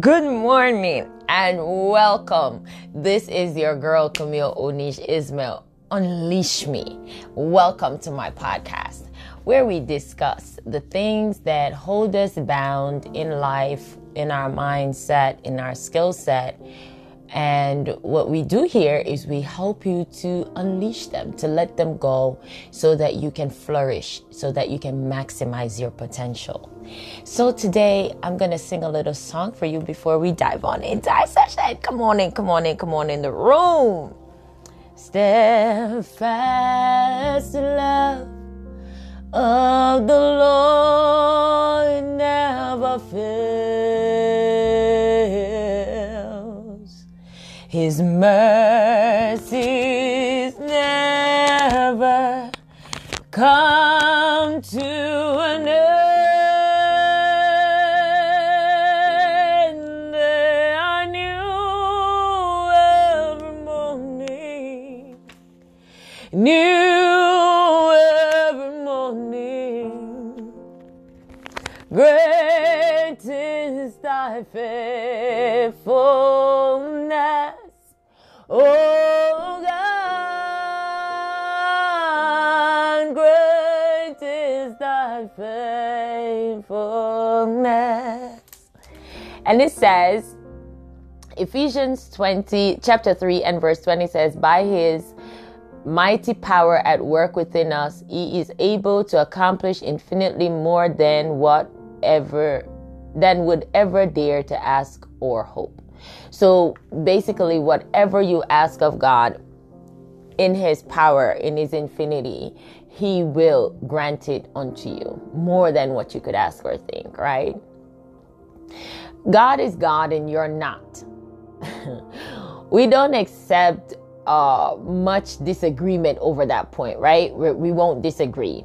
Good morning and welcome. This is your girl Camille Onish Ismail. Unleash me. Welcome to my podcast where we discuss the things that hold us bound in life, in our mindset, in our skill set. And what we do here is we help you to unleash them, to let them go so that you can flourish, so that you can maximize your potential. So today I'm going to sing a little song for you before we dive on into our session. Come on in, come on in, come on in the room. Steadfast love of the Lord never fails. His mercies never come to an end. They are new every morning. New every morning. Great is thy faithfulness, oh God. Great is thy faithfulness. And it says, Ephesians 20, chapter 3, and verse 20 says, By his mighty power at work within us, he is able to accomplish infinitely more than whatever than would ever dare to ask or hope. So basically, whatever you ask of God in his power, in his infinity, he will grant it unto you more than what you could ask or think, right? God is God and you're not. we don't accept uh, much disagreement over that point, right? we we will not disagree.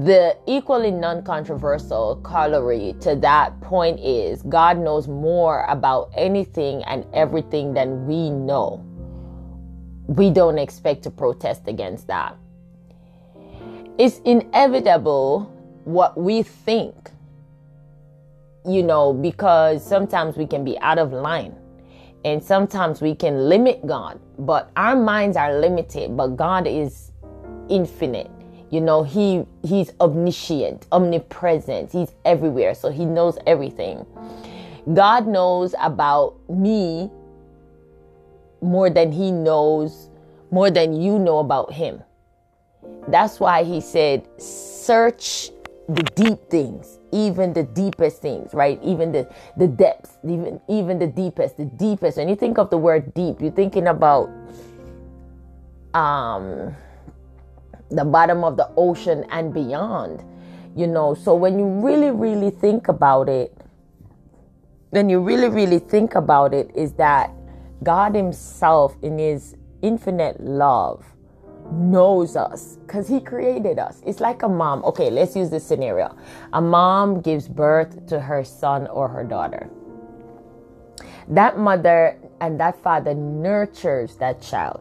The equally non controversial corollary to that point is God knows more about anything and everything than we know. We don't expect to protest against that. It's inevitable what we think, you know, because sometimes we can be out of line and sometimes we can limit God, but our minds are limited, but God is infinite. You know, he he's omniscient, omnipresent. He's everywhere, so he knows everything. God knows about me more than he knows more than you know about him. That's why he said, "Search the deep things." even the deepest things, right? Even the the depths, even even the deepest, the deepest. When you think of the word deep, you're thinking about um the bottom of the ocean and beyond. You know, so when you really, really think about it, when you really, really think about it, is that God Himself in His infinite love knows us because he created us. It's like a mom. Okay, let's use this scenario. A mom gives birth to her son or her daughter. That mother and that father nurtures that child.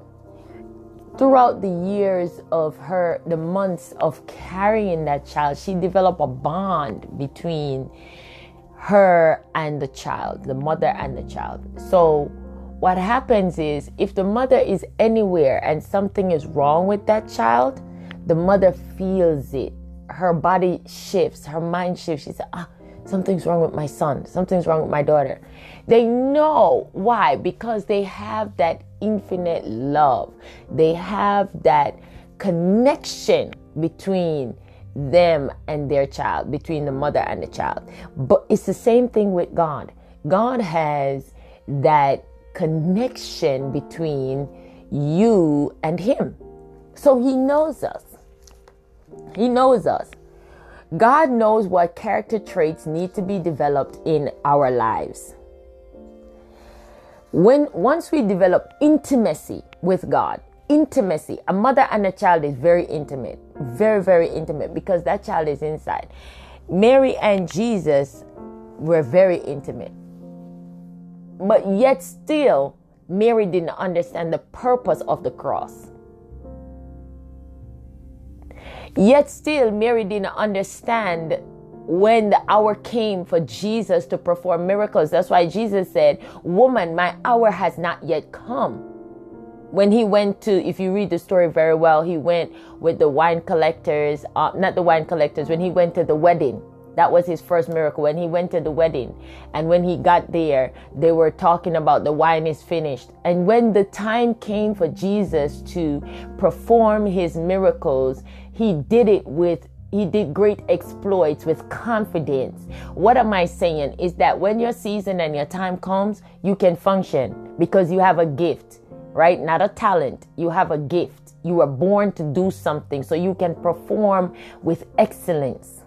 Throughout the years of her, the months of carrying that child, she developed a bond between her and the child, the mother and the child. So, what happens is if the mother is anywhere and something is wrong with that child, the mother feels it. Her body shifts, her mind shifts. She says, ah, something's wrong with my son, something's wrong with my daughter. They know why? Because they have that infinite love, they have that connection between them and their child, between the mother and the child. But it's the same thing with God. God has that connection between you and Him. So He knows us. He knows us. God knows what character traits need to be developed in our lives. When once we develop intimacy with God, intimacy, a mother and a child is very intimate, very very intimate because that child is inside. Mary and Jesus were very intimate. But yet, still, Mary didn't understand the purpose of the cross. Yet, still, Mary didn't understand when the hour came for Jesus to perform miracles. That's why Jesus said, Woman, my hour has not yet come. When he went to, if you read the story very well, he went with the wine collectors, uh, not the wine collectors, when he went to the wedding. That was his first miracle when he went to the wedding. And when he got there, they were talking about the wine is finished. And when the time came for Jesus to perform his miracles, he did it with he did great exploits with confidence. What am I saying is that when your season and your time comes, you can function because you have a gift, right? Not a talent. You have a gift. You were born to do something so you can perform with excellence.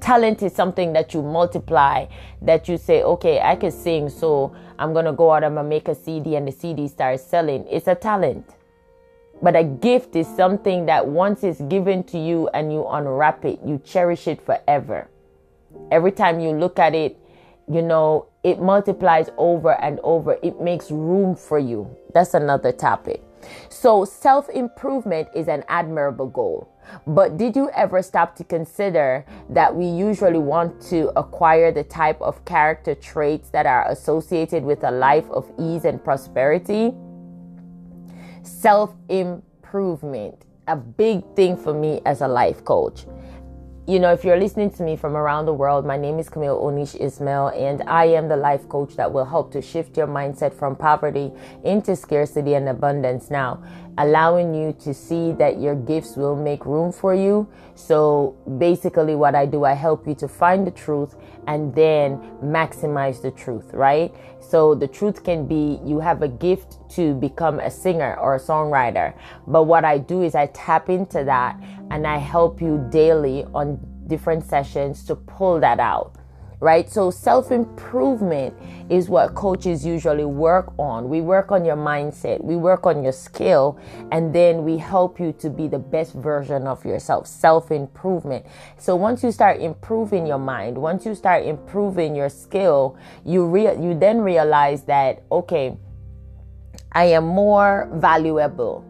Talent is something that you multiply, that you say, okay, I can sing, so I'm gonna go out and make a CD and the CD starts selling. It's a talent. But a gift is something that once it's given to you and you unwrap it, you cherish it forever. Every time you look at it, you know, it multiplies over and over. It makes room for you. That's another topic. So, self improvement is an admirable goal. But did you ever stop to consider that we usually want to acquire the type of character traits that are associated with a life of ease and prosperity? Self improvement, a big thing for me as a life coach. You know, if you're listening to me from around the world, my name is Camille Onish Ismail, and I am the life coach that will help to shift your mindset from poverty into scarcity and abundance now allowing you to see that your gifts will make room for you. So basically, what I do, I help you to find the truth and then maximize the truth, right? So the truth can be you have a gift to become a singer or a songwriter. But what I do is I tap into that and I help you daily on different sessions to pull that out right? So self improvement is what coaches usually work on. We work on your mindset, we work on your skill, and then we help you to be the best version of yourself. Self improvement. So once you start improving your mind, once you start improving your skill, you re- you then realize that okay, I am more valuable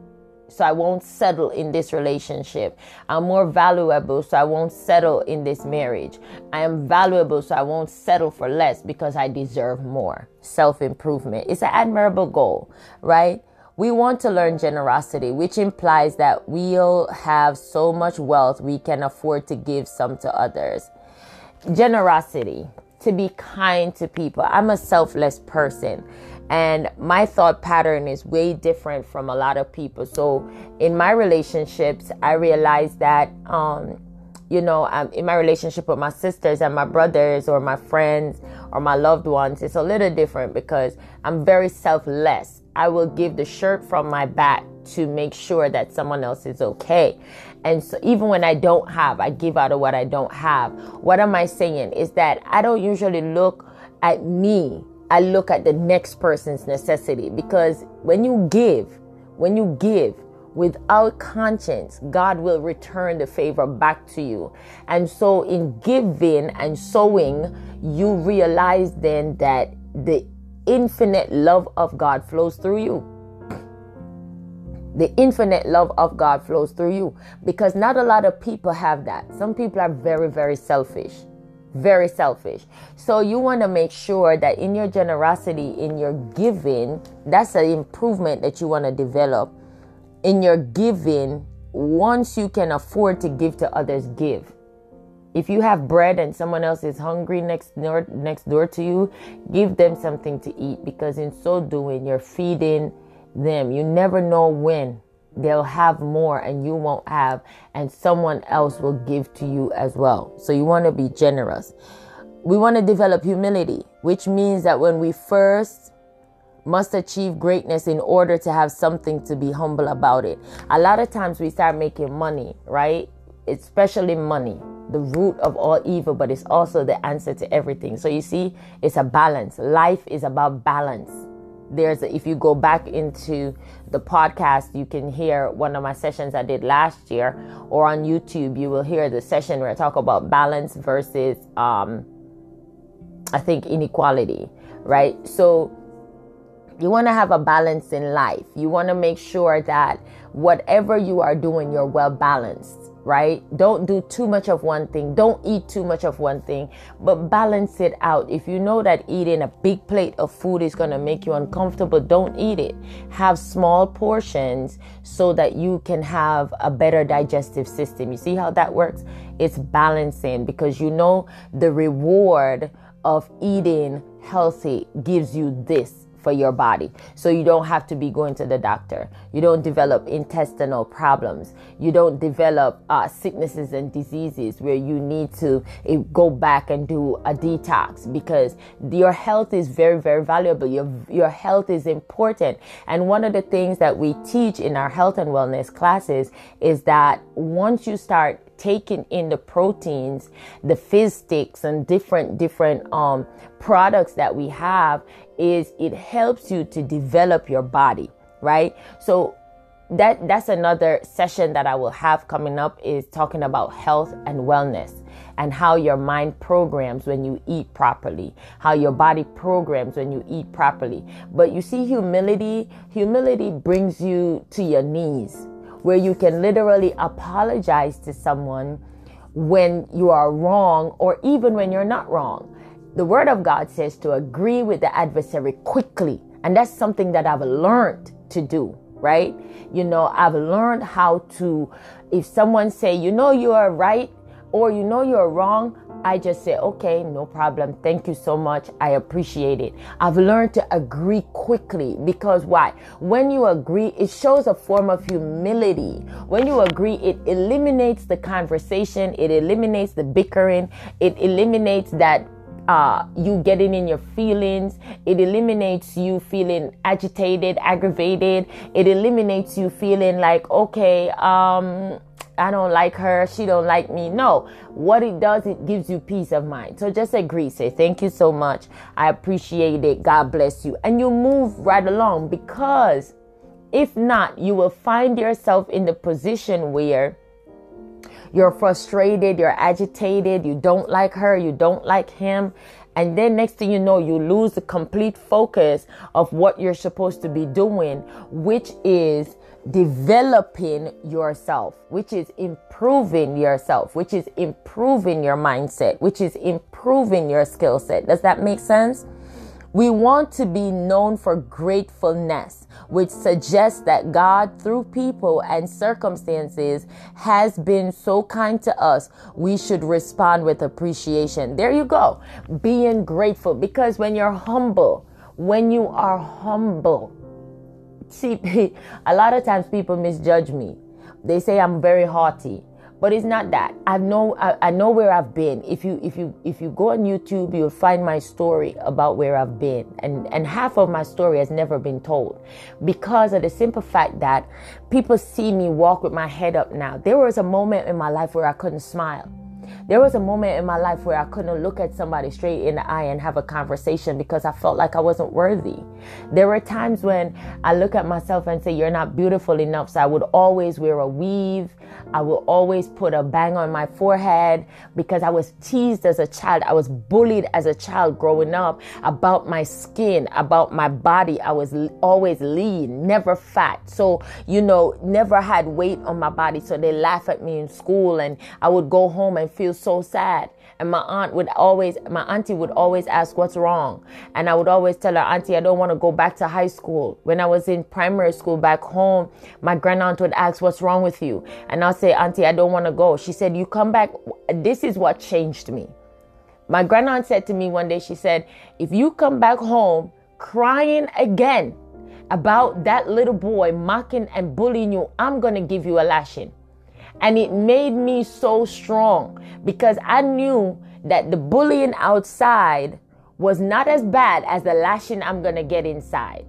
so I won't settle in this relationship. I'm more valuable, so I won't settle in this marriage. I am valuable, so I won't settle for less because I deserve more. Self improvement. It's an admirable goal, right? We want to learn generosity, which implies that we'll have so much wealth we can afford to give some to others. Generosity, to be kind to people. I'm a selfless person and my thought pattern is way different from a lot of people. So in my relationships i realized that um, you know I'm in my relationship with my sisters and my brothers or my friends or my loved ones it's a little different because i'm very selfless. I will give the shirt from my back to make sure that someone else is okay. And so even when i don't have i give out of what i don't have. What am i saying? Is that i don't usually look at me I look at the next person's necessity because when you give, when you give without conscience, God will return the favor back to you. And so in giving and sowing, you realize then that the infinite love of God flows through you. The infinite love of God flows through you because not a lot of people have that. Some people are very, very selfish very selfish. So you want to make sure that in your generosity, in your giving, that's an improvement that you want to develop. In your giving, once you can afford to give to others, give. If you have bread and someone else is hungry next door, next door to you, give them something to eat because in so doing, you're feeding them. You never know when they'll have more and you won't have, and someone else will give to you as well. So you want to be generous. We want to develop humility, which means that when we first must achieve greatness in order to have something to be humble about it. A lot of times we start making money, right? Especially money, the root of all evil, but it's also the answer to everything. So you see, it's a balance. Life is about balance there's a, if you go back into the podcast you can hear one of my sessions i did last year or on youtube you will hear the session where i talk about balance versus um, i think inequality right? So you want to have a balance in life. You want to make sure that whatever you are doing you're well balanced right? Don't do too much of one thing. Don't eat too much of one thing, but balance it out. If you know that eating a big plate of food is going to make you uncomfortable, don't eat it. Have small portions so that you can have a better digestive system. You see how that works? It's balancing because you know the reward of eating healthy gives you this for your body. So you don't have to be going to the doctor. You don't develop intestinal problems. You don't develop uh, sicknesses and diseases where you need to uh, go back and do a detox because your health is very, very valuable. Your, your health is important. And one of the things that we teach in our health and wellness classes is that once you start taking in the proteins, the fizz sticks and different different um, products that we have is it helps you to develop your body, right? So that that's another session that I will have coming up is talking about health and wellness and how your mind programs when you eat properly, how your body programs when you eat properly. But you see humility, humility brings you to your knees where you can literally apologize to someone when you are wrong or even when you're not wrong. The word of God says to agree with the adversary quickly. And that's something that I've learned to do, right? You know, I've learned how to, if someone say, you know, you are right or you know you're wrong, I just say, okay, no problem. Thank you so much. I appreciate it. I've learned to agree quickly because why? When you agree, it shows a form of humility. When you agree, it eliminates the conversation, it eliminates the bickering, it eliminates that uh, you getting in your feelings. It eliminates you feeling agitated, aggravated. It eliminates you feeling like, okay, um, I don't like her, she don't like me. No, what it does, it gives you peace of mind. So just agree, say thank you so much. I appreciate it. God bless you. And you move right along because if not, you will find yourself in the position where you're frustrated, you're agitated, you don't like her, you don't like him. And then next thing you know, you lose the complete focus of what you're supposed to be doing, which is developing yourself, which is improving yourself, which is improving your mindset, which is improving your skill set. Does that make sense? We want to be known for gratefulness, which suggests that God, through people and circumstances, has been so kind to us. We should respond with appreciation. There you go. Being grateful. Because when you're humble, when you are humble, see, a lot of times people misjudge me. They say I'm very haughty but it's not that i know I, I, know where i've been if you if you if you go on youtube you'll find my story about where i've been and and half of my story has never been told because of the simple fact that people see me walk with my head up now there was a moment in my life where i couldn't smile there was a moment in my life where I couldn't look at somebody straight in the eye and have a conversation because I felt like I wasn't worthy. There were times when I look at myself and say, You're not beautiful enough. So I would always wear a weave. I would always put a bang on my forehead because I was teased as a child. I was bullied as a child growing up about my skin, about my body. I was always lean, never fat. So, you know, never had weight on my body. So they laugh at me in school and I would go home and feel so sad. And my aunt would always, my auntie would always ask, What's wrong? And I would always tell her, Auntie, I don't want to go back to high school. When I was in primary school back home, my grandaunt would ask, What's wrong with you? And I'll say, Auntie, I don't want to go. She said, You come back. This is what changed me. My grandaunt said to me one day, She said, If you come back home crying again about that little boy mocking and bullying you, I'm going to give you a lashing. And it made me so strong because I knew that the bullying outside was not as bad as the lashing I'm going to get inside.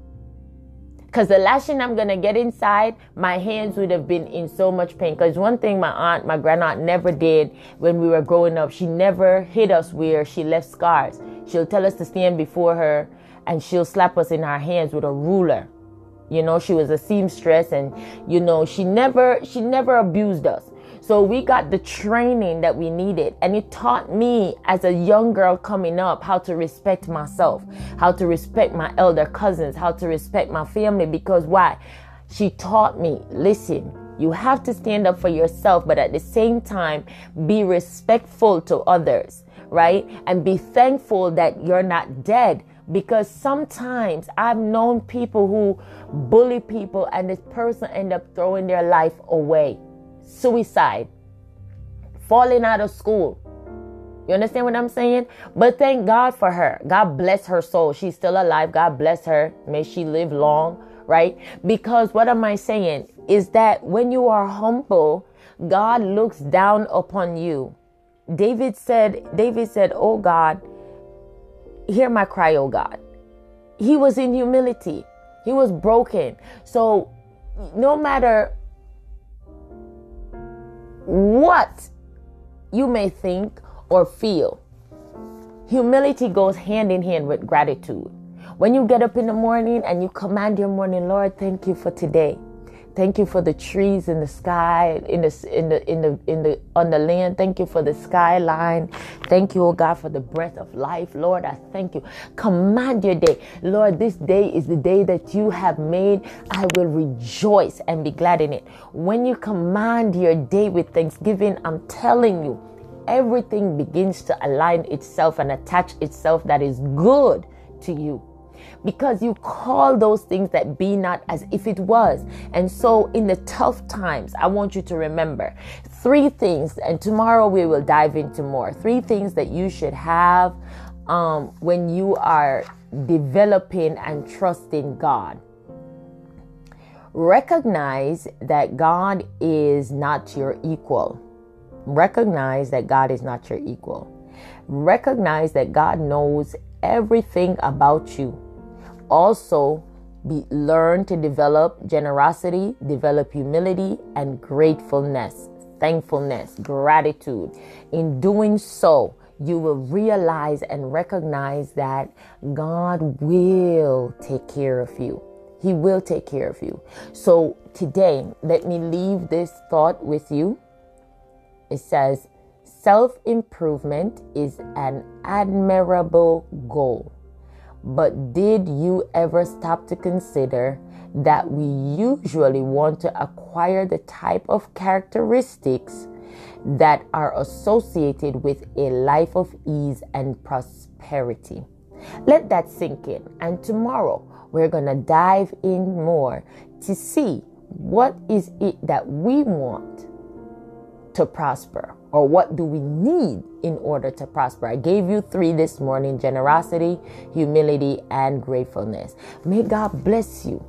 Because the lashing I'm to get inside, my hands would have been in so much pain. Because one thing my aunt, my grandaunt never did when we were growing up, she never hit us where she left scars. She'll tell us to stand before her and she'll slap us in our hands with a ruler. You know, she was a seamstress and, you know, she never, she never abused us. So we got the training that we needed. And it taught me as a young girl coming up how to respect myself, how to respect my elder cousins, how to respect my family. Because why? She taught me, listen, You have to stand up for yourself, but at the same time, be respectful to others, right? And be thankful that you're not dead because sometimes I've known people who bully people and this person end up throwing their life away. Suicide. Falling out of school. You understand what I'm saying? But thank God for her. God bless her soul. She's still alive. God bless her. May she live long, right? Because what am I saying? Is that when you are humble, God looks down upon you. David said, David said, Oh God, hear my cry, oh God. He was in humility. He was broken. So no matter what you may think or feel, humility goes hand in hand with gratitude. When you get up in the morning and you command your morning, Lord, thank you for today. Thank you for the trees in the sky, in the in the in the in the on the land. Thank you for the skyline. Thank you, oh God, for the breath of life. Lord, I thank you. Command your day. Lord, this day is the day that you have made. I will rejoice and be glad in it. When you command your day with thanksgiving, I'm telling you, everything begins to align itself and attach itself that is good to you because you call those things that be not as if it was. And so, in the tough times, I want you to remember three things, and tomorrow we will dive into more. Three things that you should have um, when you are developing and trusting God. Recognize that God is not your equal. Recognize that God is not your equal. Recognize that God knows everything about you also be learn to develop generosity, develop humility and gratefulness, thankfulness, gratitude. In doing so, you will realize and recognize that God will take care of you. He will take care of you. So today, let me leave this thought with you. It says, self improvement is an admirable goal. But did you ever stop to consider that we usually want to acquire the type of characteristics that are associated with a life of ease and prosperity? Let that sink in. And tomorrow we're going to dive in more to see what is it that we want to prosper or what do we need in order to prosper? I gave you three this morning generosity, humility, and gratefulness. May God bless you.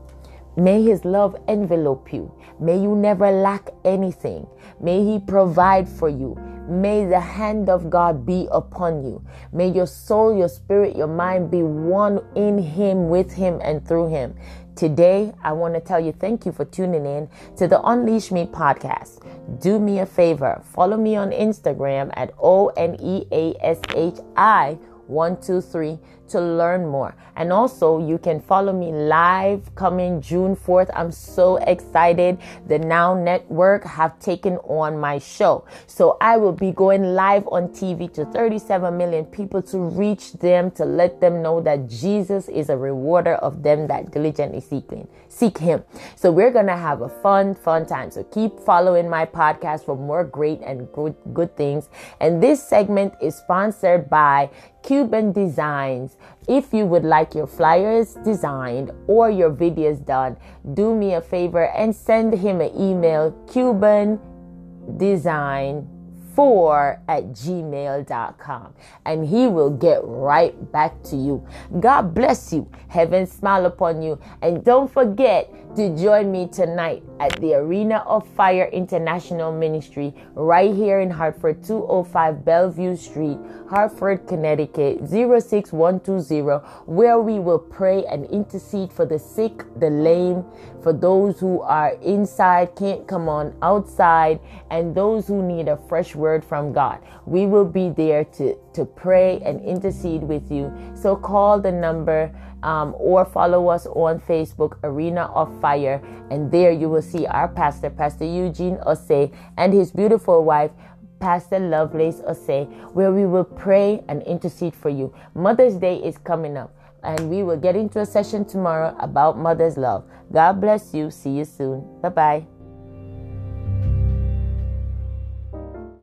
May His love envelope you. May you never lack anything. May He provide for you. May the hand of God be upon you. May your soul, your spirit, your mind be one in Him, with Him, and through Him. Today, I want to tell you thank you for tuning in to the Unleash Me podcast. Do me a favor, follow me on Instagram at O N E A S H I 123 to learn more. And also, you can follow me live coming June 4th. I'm so excited. The Now Network have taken on my show. So I will be going live on TV to 37 million people to reach them, to let them know that Jesus is a rewarder of them that diligently seek him. Seek him. So we're going to have a fun, fun time. So keep following my podcast for more great and good, good things. And this segment is sponsored by Cuban Designs. If you would like your flyers designed or your videos done, do me a favor and send him an email Cuban Design 4 at gmail.com and he will get right back to you. God bless you. Heaven smile upon you. And don't forget to join me tonight at the Arena of Fire International Ministry right here in Hartford, 205 Bellevue Street, Hartford, Connecticut 06120, where we will pray and intercede for the sick, the lame, for those who are inside, can't come on outside, and those who need a fresh word from God. We will be there to, to pray and intercede with you. So call the number um, or follow us on Facebook, Arena of Fire, and there you will see our pastor, Pastor Eugene Osei, and his beautiful wife, Pastor Lovelace Osei, where we will pray and intercede for you. Mother's Day is coming up, and we will get into a session tomorrow about mother's love. God bless you. See you soon. Bye bye.